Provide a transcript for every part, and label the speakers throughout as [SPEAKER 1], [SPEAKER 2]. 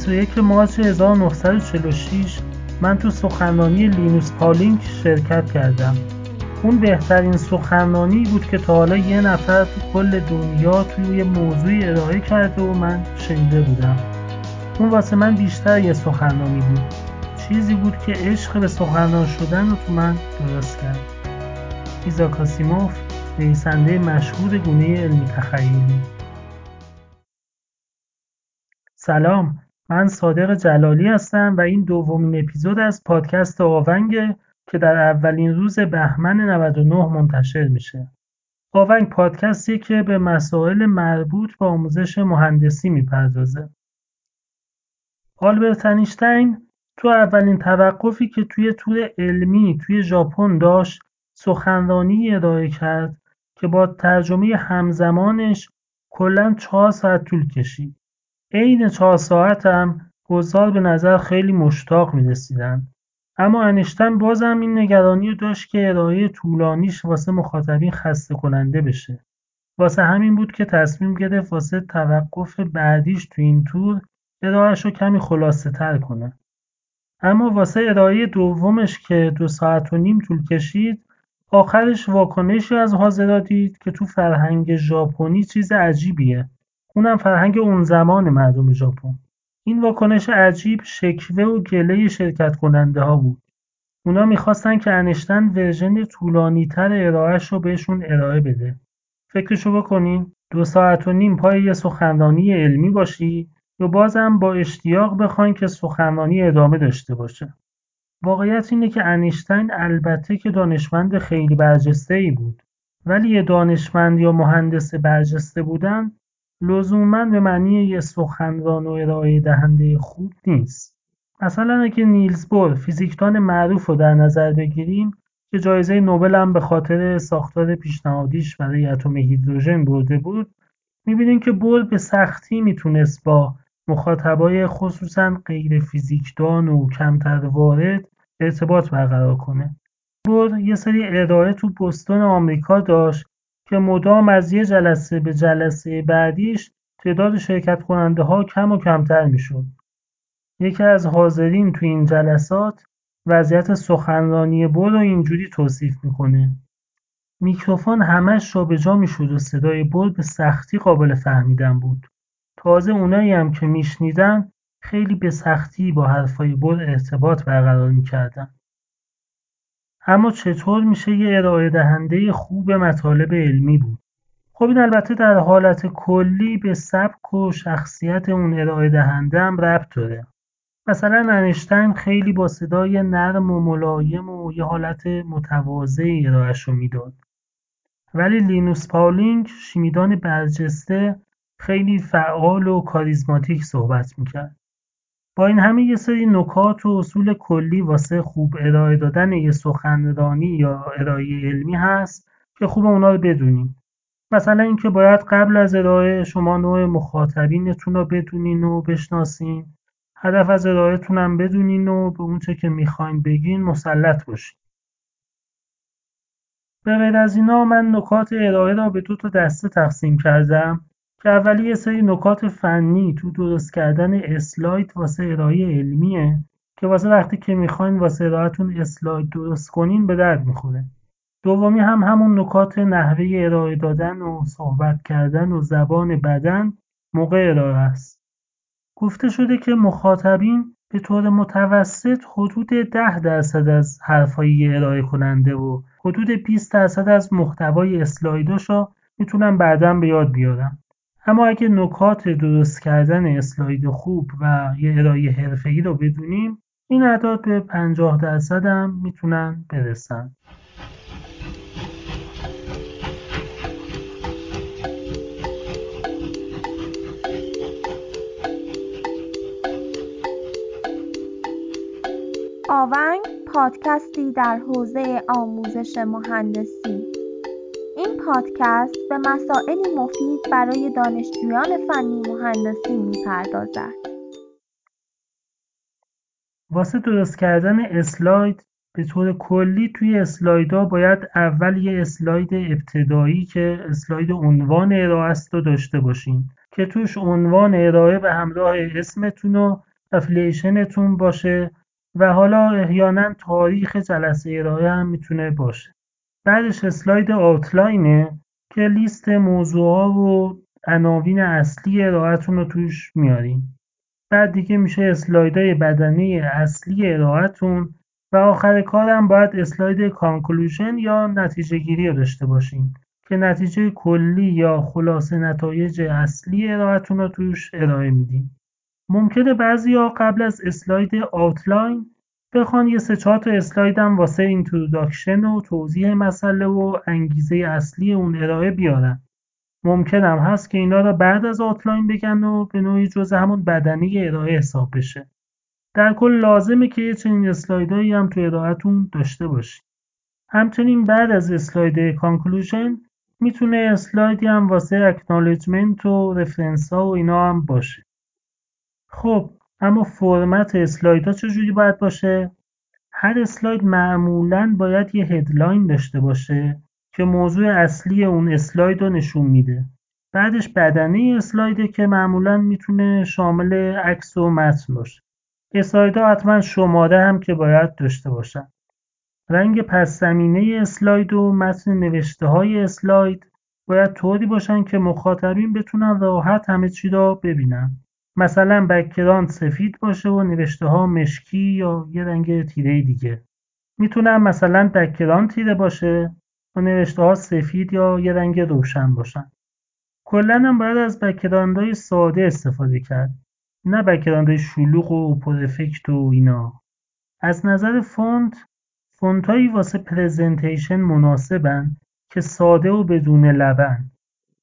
[SPEAKER 1] 21 مارچ 1946 من تو سخنرانی لینوس پالینک شرکت کردم. اون بهترین سخنرانی بود که تا حالا یه نفر تو کل دنیا توی یه موضوعی ارائه کرده و من شنیده بودم. اون واسه من بیشتر یه سخنرانی بود. چیزی بود که عشق به سخنران شدن رو تو من درست کرد. ایزا کاسیموف نویسنده مشهور گونه علمی تخیلی. سلام. من صادق جلالی هستم و این دومین اپیزود از پادکست آونگه که در اولین روز بهمن 99 منتشر میشه. آونگ پادکستی که به مسائل مربوط به آموزش مهندسی می‌پردازه. آلبرت انیشتین تو اولین توقفی که توی تور علمی توی ژاپن داشت سخنرانی ارائه کرد که با ترجمه همزمانش کلا چهار ساعت طول کشید. عین چهار ساعت هم گذار به نظر خیلی مشتاق می‌رسیدن اما انیشتین بازم این نگرانی رو داشت که ارائه طولانیش واسه مخاطبین خسته کننده بشه. واسه همین بود که تصمیم گرفت واسه توقف بعدیش تو این تور ارائهش رو کمی خلاصه تر کنه. اما واسه ارائه دومش که دو ساعت و نیم طول کشید آخرش واکنشی از حاضرا دید که تو فرهنگ ژاپنی چیز عجیبیه. اونم فرهنگ اون زمان مردم ژاپن. این واکنش عجیب شکوه و گله شرکت کننده ها بود. اونا می‌خواستن که انشتن ورژن طولانی تر ارائهش رو بهشون ارائه بده. فکرشو بکنین دو ساعت و نیم پای یه سخنرانی علمی باشی یا بازم با اشتیاق بخواین که سخنرانی ادامه داشته باشه. واقعیت اینه که انیشتین البته که دانشمند خیلی برجسته ای بود. ولی یه دانشمند یا مهندس برجسته بودن لزوما به معنی یه سخنران و ارائه دهنده خوب نیست. مثلا اگه نیلز بور فیزیکدان معروف رو در نظر بگیریم که جایزه نوبل هم به خاطر ساختار پیشنهادیش برای اتم هیدروژن برده بود می‌بینیم که بور به سختی می‌تونست با مخاطبای خصوصا غیر فیزیکدان و کمتر وارد ارتباط برقرار کنه. بور یه سری ارائه تو بستون آمریکا داشت که مدام از یه جلسه به جلسه بعدیش تعداد شرکت کننده ها کم و کمتر می‌شد. یکی از حاضرین تو این جلسات وضعیت سخنرانی بر رو اینجوری توصیف می‌کنه. میکروفون همش جا می‌شد و صدای بر به سختی قابل فهمیدن بود. تازه اونایی هم که میشنیدن خیلی به سختی با حرفای بر ارتباط برقرار می‌کردن. اما چطور میشه یه ارائه دهنده خوب مطالب علمی بود؟ خب این البته در حالت کلی به سبک و شخصیت اون ارائه دهنده هم ربط داره. مثلا انشتین خیلی با صدای نرم و ملایم و یه حالت متواضعی ارائهش رو می‌داد. ولی لینوس پاولینگ شیمیدان برجسته خیلی فعال و کاریزماتیک صحبت می‌کرد. با این همه یه سری نکات و اصول کلی واسه خوب ارائه دادن یه سخنرانی یا ارائه علمی هست که خوب اونا رو بدونیم مثلا اینکه باید قبل از ارائه شما نوع مخاطبینتون رو بدونین و بشناسین. هدف از ارائهتون هم بدونین و به اونچه که می‌خواین بگین مسلط باشین. به غیر از اینا من نکات ارائه را به دو تا دسته تقسیم کردم. که اولی یه سری نکات فنی تو درست کردن اسلاید واسه ارائه علمیه که واسه وقتی که می‌خواین واسه ارائهتون اسلاید درست کنین به درد می‌خوره. دومی هم همون نکات نحوه ارائه دادن و صحبت کردن و زبان بدن موقع ارائه است. گفته شده که مخاطبین به طور متوسط حدود ده درصد از حرفایی ارائه کننده و حدود 20 درصد از محتوای اسلایداشو می‌تونن بعدا به یاد بیارن. اما اگه نکات درست کردن اسلاید خوب و یه ارائه حرفه‌ای رو بدونیم این اعداد به 50 درصد هم می‌تونن برسن.
[SPEAKER 2] آونگ پادکستی در حوزه آموزش مهندسی. پادکست به مسائلی مفید برای دانشجویان فنی مهندسی می‌پردازد.
[SPEAKER 1] واسه درست کردن اسلاید به طور کلی توی اسلایدها باید اول یه اسلاید ابتدایی که اسلاید عنوان ارائه است رو داشته باشین که توش عنوان ارائه به همراه اسمتون و افلیشنتون باشه و حالا احیانا تاریخ جلسه ارائه هم می‌تونه باشه بعدش اسلاید outline ه که لیست موضوعها و عناوین اصلی ارائهتون رو توش میاریم بعد دیگه میشه اسلایدهای بدنه اصلی ارائهتون و آخر کارم باید اسلاید conclusion یا نتیجه گیری رو داشته باشین که نتیجه کلی یا خلاصه نتایج اصلی ارائهتون رو توش ارائه میدیم ممکنه بعضیا قبل از اسلاید outline بخوان یه سه چهار تا اسلاید هم واسه introduction و توضیح مسئله و انگیزه اصلی اون ارائه بیارن. ممکن هم هست که اینا رو بعد از outline بگن و به نوعی جز همون بدنه‌ی ارائه حساب بشه. در کل لازمه که یه چنین اسلایدهایی هم تو ارائهتون داشته باشید همچنین بعد از اسلاید conclusion می‌تونه اسلایدی هم واسه acknowledgment و reference ها و اینا هم باشه. خب اما فرمت اسلایدها چجوری باید باشه؟ هر اسلاید معمولا باید یه هدلاین داشته باشه که موضوع اصلی اون اسلاید رو نشون میده. بعدش بدنه اسلایده که معمولا می‌تونه شامل عکس و متن باشه. اسلایدها حتما شماره هم که باید داشته باشن. رنگ پس زمینه اسلاید و متن نوشته های اسلاید باید طوری باشن که مخاطبین بتونن راحت همه چی را ببینن. مثلا background سفید باشه و نوشته ها مشکی یا یه رنگ تیره دیگه. می‌تونه هم مثلا background تیره باشه و نوشته ها سفید یا یه رنگ روشن باشن. کلا هم باید از background های ساده استفاده کرد نه background های شلوغ و پر افکت و اینا. از نظر فونت فونتهایی واسه presentation مناسبن که ساده و بدون لبه‌ن.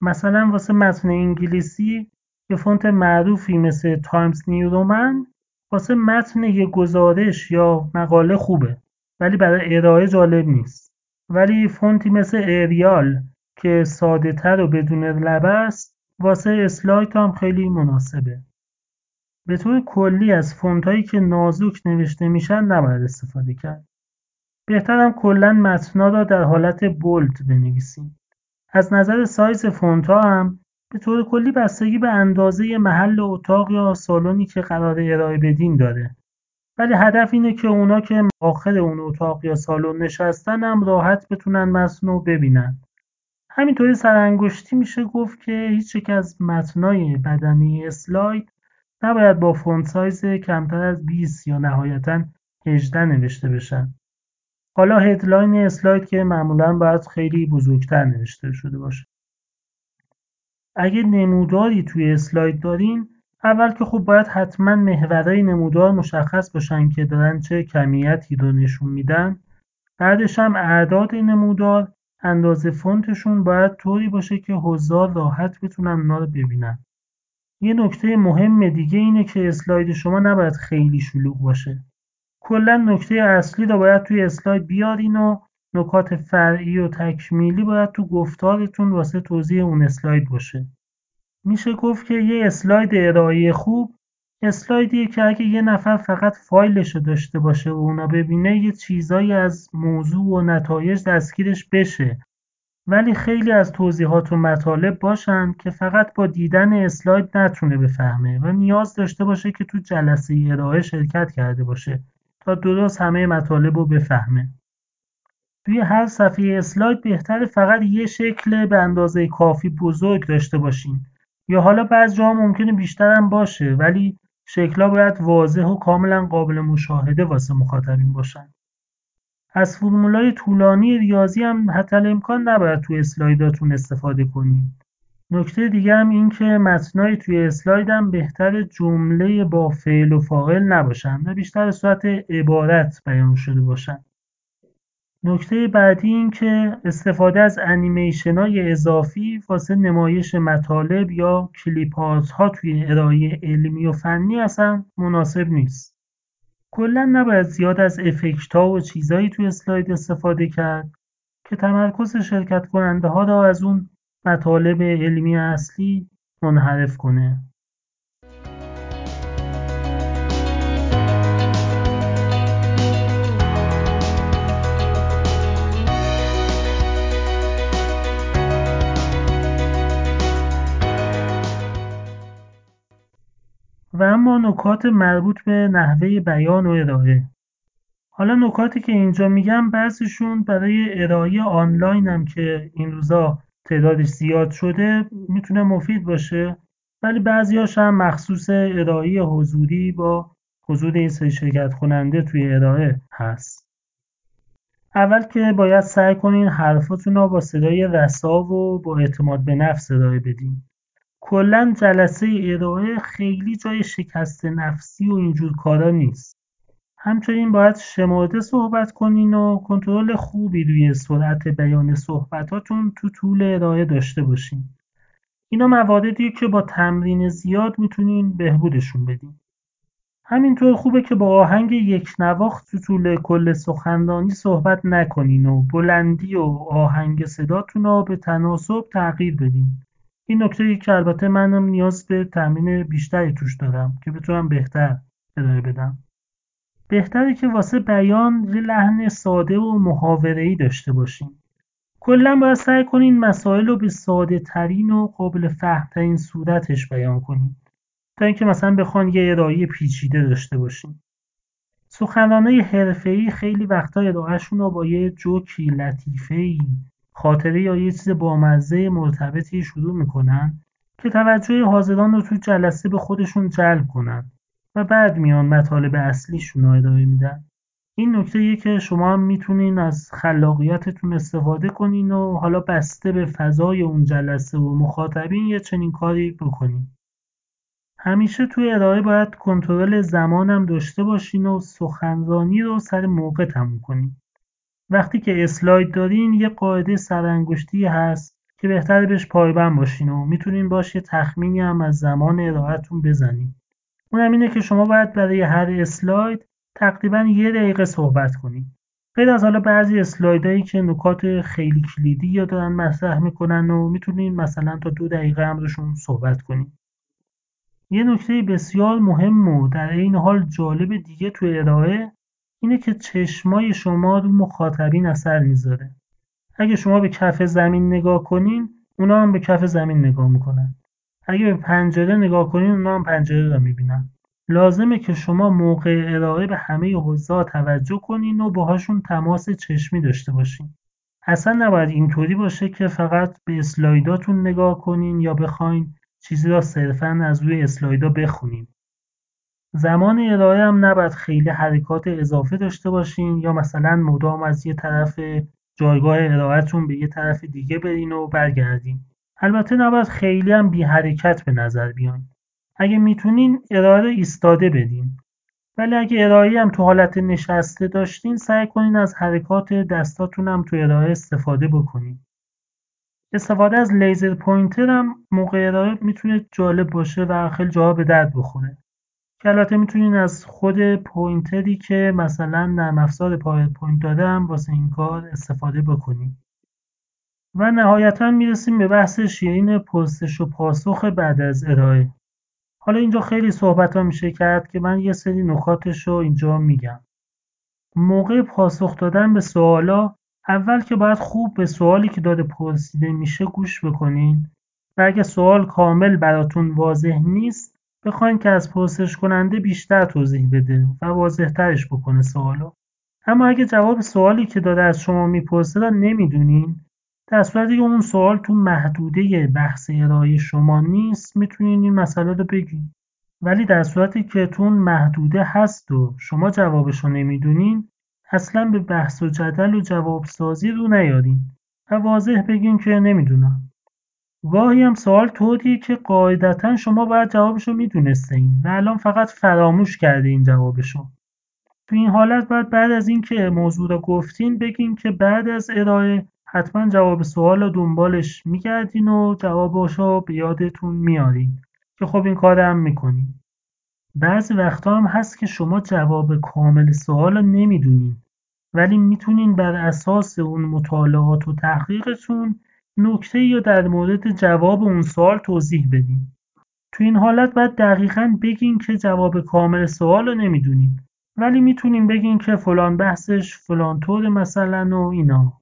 [SPEAKER 1] مثلا واسه متن انگلیسی یه فونت معروفی مثل Times New Roman واسه متن یه گزارش یا مقاله خوبه ولی برای ارائه جالب نیست. ولی فونتی مثل Arial که ساده تر و بدون لبه است واسه اسلاید هم خیلی مناسبه. به طور کلی از فونتهایی که نازک نوشته میشن نباید استفاده کرد. بهترم کلا متنا را در حالت bold بنویسیم. از نظر سایز فونتها هم به طور کلی بستگی به اندازه محل اتاق یا سالنی که قرار ارائه بدین داره. ولی هدف اینه که اونا که آخر اون اتاق یا سالن نشستن هم راحت بتونن متن رو ببینن. همینطوری سرانگشتی میشه گفت که هیچ یک از متنای بدنی اسلاید نباید با فونت سایز کمتر از 20 یا نهایتا 18 نوشته بشن. حالا هدلاین اسلاید که معمولا باید خیلی بزرگتر نوشته شده باشه. اگه نموداری توی اسلاید دارین اول که خب باید حتما محورهای نمودار مشخص باشن که دارن چه کمیتی رو نشون میدن. بعدش هم اعداد نمودار اندازه فونتشون باید طوری باشه که حضار راحت بتونن اونا رو ببینن. یه نکته مهم دیگه اینه که اسلاید شما نباید خیلی شلوغ باشه. کلا نکته اصلی رو باید توی اسلاید بیارین و نکات فرعی و تکمیلی باید تو گفتارتون واسه توضیح اون اسلاید باشه. میشه گفت که یه اسلاید ارائه خوب اسلایدیه که اگه یه نفر فقط فایلش رو داشته باشه و اونا ببینه یه چیزایی از موضوع و نتایج دستگیرش بشه. ولی خیلی از توضیحات و مطالب باشن که فقط با دیدن اسلاید نتونه بفهمه و نیاز داشته باشه که تو جلسه ارائه شرکت کرده باشه تا درست همه مطالب رو بفهمه. توی هر صفحه اسلاید بهتره فقط یه شکل به اندازه کافی بزرگ داشته باشین. یا حالا بعض جاها ممکنه بیشتر هم باشه ولی شکلها باید واضح و کاملا قابل مشاهده واسه مخاطبین باشن. از فرمولای طولانی ریاضی هم حتی امکان نباید توی اسلایداتون استفاده کنید نکته دیگه هم این که متنای توی اسلاید هم بهتر جمله با فعل و فاعل نباشن و بیشتر صورت عبارت بیان شده باشن. نکته بعدی این که استفاده از انیمیشن های اضافی واسه نمایش مطالب یا کلیپ ها توی ارائه علمی و فنی اصلا مناسب نیست. کلا نباید زیاد از افکت ها و چیزایی توی اسلاید استفاده کرد که تمرکز شرکت کننده ها را از اون مطالب علمی اصلی منحرف کنه. اما نکات مربوط به نحوه بیان و ارائه. حالا نکاتی که اینجا میگم بعضیشون برای ارائه آنلاین هم که این روزا تعدادش زیاد شده می‌تونه مفید باشه ولی بعضیاش هم مخصوص ارائه حضوری با حضور این سری شرکت کننده توی ارائه هست. اول که باید سعی کنین حرفاتون رو با صدای رسا و با اعتماد به نفس ارائه بدین. کلا جلسه ارائه خیلی جای شکست نفسی و اینجور کارا نیست. همچنین باید شمرده صحبت کنین و کنترل خوبی روی سرعت بیان صحبتاتون تو طول ارائه داشته باشین. اینا مواردیه که با تمرین زیاد می‌تونین بهبودشون بدین. همینطور خوبه که با آهنگ یک نواخت تو طول کل سخنرانی صحبت نکنین و بلندی و آهنگ صداتون رو به تناسب تغییر بدین. این نکته که البته منم نیاز به تمرین بیشتری توش دارم که بتونم بهتر ارائه بدم. بهتره که واسه بیان یه لحن ساده و محاوره‌ای داشته باشین. کلا باید سعی کنین مسائل رو به ساده ترین و قابل فهم ترین صورتش بیان کنین. تا اینکه مثلا بخوان یه ارائه پیچیده داشته باشین. سخنرانای حرفه‌ای خیلی وقتا ارائهشون رو با یه جوکی لطیفه‌ای خاطره یا یه چیز بامزه مرتبطی شروع می‌کنن که توجه حاضران رو تو جلسه به خودشون جلب کنن و بعد میان مطالب اصلیشون رو ارائه میدن. این نکته که شما هم می‌تونین از خلاقیتتون استفاده کنین و حالا بسته به فضای اون جلسه و مخاطبین یه چنین کاری بکنین. همیشه توی ارائه باید کنترل زمانم داشته باشین و سخنرانی رو سر موقع تموم کنین. وقتی که اسلاید دارین یه قاعده سرانگشتی هست که بهتره بهش پایبند باشین و می‌تونین باش یه تخمینی هم از زمان ارائهتون بزنین. اونم اینه که شما باید برای هر اسلاید تقریبا یه دقیقه صحبت کنین. غیر از حالا بعضی اسلایدهایی که نکات خیلی کلیدی یا دارن مطرح می‌کنن و می‌تونین مثلا تا دو دقیقه هم روشون صحبت کنین. یه نکته بسیار مهم و در این حال جالب دیگه توی ارائه اینه که چشمای شما رو مخاطبین اثر می‌ذاره. اگه شما به کف زمین نگاه کنین اونا هم به کف زمین نگاه می‌کنن. اگه به پنجره نگاه کنین اونا هم پنجره رو می‌بینن. لازمه که شما موقع ارائه به همه حضار توجه کنین و باهاشون تماس چشمی داشته باشین. اصلا نباید اینطوری باشه که فقط به اسلایداتون نگاه کنین یا بخواین چیزی را صرفا از روی اسلایدا بخونین. زمان ارائه هم نباید خیلی حرکات اضافه داشته باشین یا مثلا مدام از یه طرف جایگاه ارائهتون به یه طرف دیگه برین و برگردین. البته نباید خیلی هم بی حرکت به نظر بیاین. اگه می‌تونین ارائه ایستاده بدین. ولی اگه ارائه هم تو حالت نشسته داشتین سعی کنین از حرکات دستاتون هم تو ارائه استفاده بکنین. استفاده از laser pointer هم موقع ارائه می‌تونه جالب باشه و خیلی جاها به درد بخوره. که البته می‌تونین از خود pointer ی که مثلا نرم افزار PowerPoint داره هم واسه این کار استفاده بکنین. و نهایتا می‌رسیم به بحث شیرین پرسش و پاسخ بعد از ارائه. حالا اینجا خیلی صحبت ها میشه کرد که من یه سری نکاتش رو اینجا میگم. موقع پاسخ دادن به سوالا اول که باید خوب به سوالی که داده پرسیده میشه گوش بکنین. و اگه سوال کامل براتون واضح نیست بخواین که از پرسش کننده بیشتر توضیح بده و واضح ترش بکنه سوالو. اما اگه جواب سوالی که داره از شما می‌پرسه را نمی‌دونین در صورتی که اون سوال تو محدوده بحث ارائه شما نیست می‌تونین این مسئله رو بگین. ولی در صورتی که تو محدوده هست و شما جوابش رو نمی‌دونین اصلا به بحث و جدل و جواب سازی رو نیارین و واضح بگین که نمی‌دونم. گاهی هم سوال طوریه که قاعدتا شما باید جوابش رو می‌دونستین و الان فقط فراموش کرده این جوابشو. تو این حالت باید بعد از اینکه موضوع رو گفتین بگین که بعد از ارائه حتما جواب سوال رو دنبالش میگردین و جوابش رو به یادتون میارین که خب این کار هم می‌کنین. بعضی وقتا هم هست که شما جواب کامل سوال رو نمی‌دونین ولی می‌تونین بر اساس اون مطالعات و تحقیقتون نکته یا در مورد جواب اون سوال توضیح بدین. تو این حالت باید دقیقا بگین که جواب کامل سوال رو نمی‌دونین. ولی می‌تونین بگین که فلان بحثش فلان طور مثلا و اینا.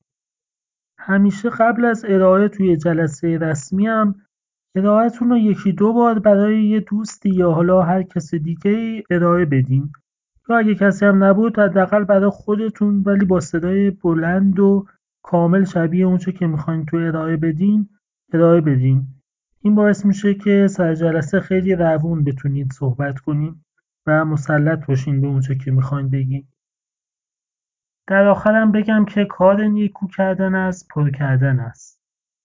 [SPEAKER 1] همیشه قبل از ارائه توی جلسه رسمی هم ارائهتون رو یکی دو بار برای یه دوستی یا حالا هر کس دیگه ارائه بدین. یا اگه کسی هم نبود حداقل برای خودتون ولی با صدای بلند و کامل شبیه اونچه که می‌خواین تو ارائه بدین ارائه بدین. این باعث میشه که سر جلسه خیلی روون بتونید صحبت کنین و مسلط باشین به اونچه که می‌خواین بگین. در آخرم بگم که کار نیکو کردن است پر کردن است.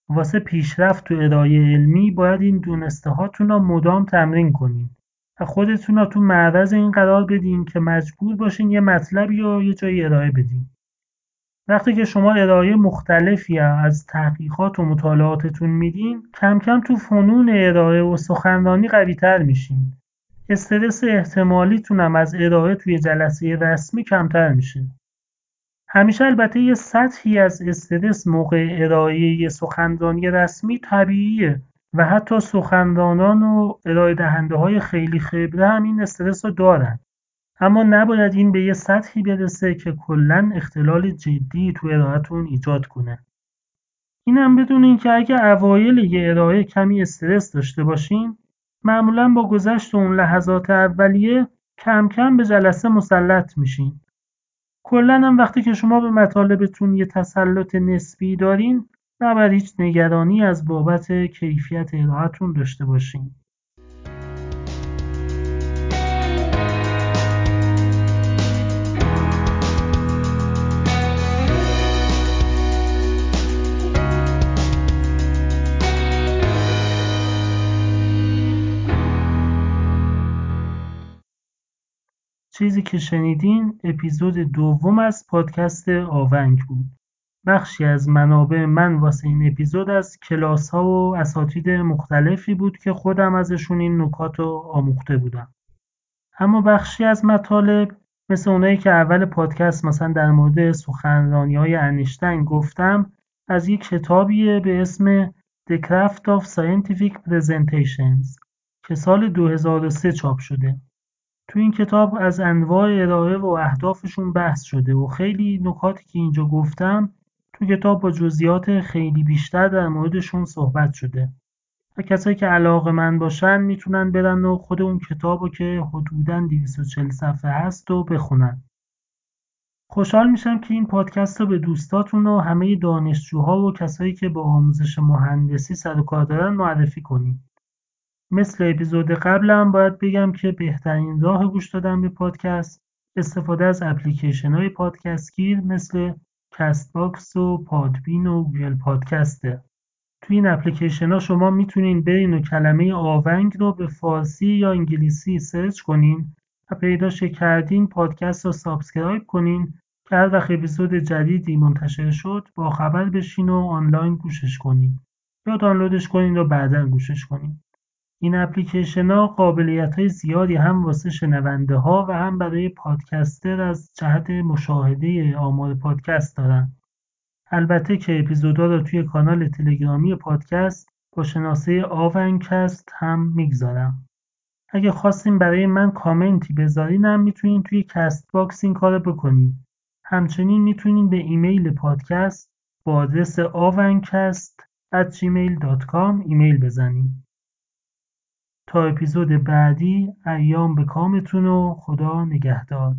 [SPEAKER 1] واسه پیشرفت تو ارائه علمی باید این دونسته هاتون رو مدام تمرین کنین و خودتون رو تو معرض این قرار بدین که مجبور باشین یه مطلبی رو یه جایی ارائه بدین. وقتی که شما ارائه مختلفی از تحقیقات و مطالعاتتون میدین کم کم تو فنون ارائه و سخنرانی قوی تر میشین. استرس احتمالیتون هم از ارائه توی جلسه رسمی کمتر میشه. همیشه البته یه سطحی از استرس موقع ارائه سخنرانی رسمی طبیعیه و حتی سخنرانان و ارائه دهنده های خیلی خبره هم این استرس رو دارن. اما نباید این به یه سطحی برسه که کلا اختلال جدی تو ارائهتون ایجاد کنه. اینم بدونین که اگه اوایل یه ارائه کمی استرس داشته باشین معمولا با گذشت اون لحظات اولیه کم کم به جلسه مسلط میشین. کلا هم وقتی که شما به مطالبتون یه تسلط نسبی دارین نباید هیچ نگرانی از بابت کیفیت ارائهتون داشته باشین. چیزی که شنیدین اپیزود دوم از پادکست آونگ بود. بخشی از منابع من واسه این اپیزود از کلاس ها و اساتید مختلفی بود که خودم ازشون این نکات رو آموخته بودم. اما بخشی از مطالب مثل اونایی که اول پادکست مثلا در مورد سخنرانی های انیشتین گفتم از یک کتابیه به اسم The Craft of Scientific Presentations که سال 2003 چاپ شده. تو این کتاب از انواع ارائه و اهدافشون بحث شده و خیلی نکاتی که اینجا گفتم تو کتاب با جزئیات خیلی بیشتر در موردشون صحبت شده. و کسایی که علاقه من باشن می‌تونن برن و خود اون کتابو که حدودا 240 صفحه هست و بخونن. خوشحال میشم که این پادکست رو به دوستاتون و همه دانشجوها و کسایی که با آموزش مهندسی سر و کار دارن معرفی کنید مثل اپیزود قبلم باید بگم که بهترین راه گوش دادن به پادکست استفاده از اپلیکیشن های پادکست گیر مثل Castbox و Podbean و Google Podcasts ه توی این اپلیکیشن ها شما می‌تونین برین و کلمه آونگ رو به فارسی یا انگلیسی search کنین و پیداش کردین پادکست رو subscribe کنین که هر وقت اپیزود جدیدی منتشر شد با خبر بشین و آنلاین گوشش کنین یا دانلودش کنین و بعدا گوشش کنین. این اپلیکیشن‌ها قابلیت‌های زیادی هم واسه شنونده‌ها و هم برای podcaster از جهت مشاهده آمار پادکست دارن. البته که اپیزودا رو توی کانال تلگرامی پادکست با شناسه آونگ‌کست هم می‌گذارم. اگه خواستین برای من کامنتی بذارینم می‌تونین توی Castbox این کارو بکنین. همچنین می‌تونین به ایمیل پادکست با آدرس avancast@gmail.com ایمیل بزنین. تا اپیزود بعدی ایام به کامتون و خدا نگهدار.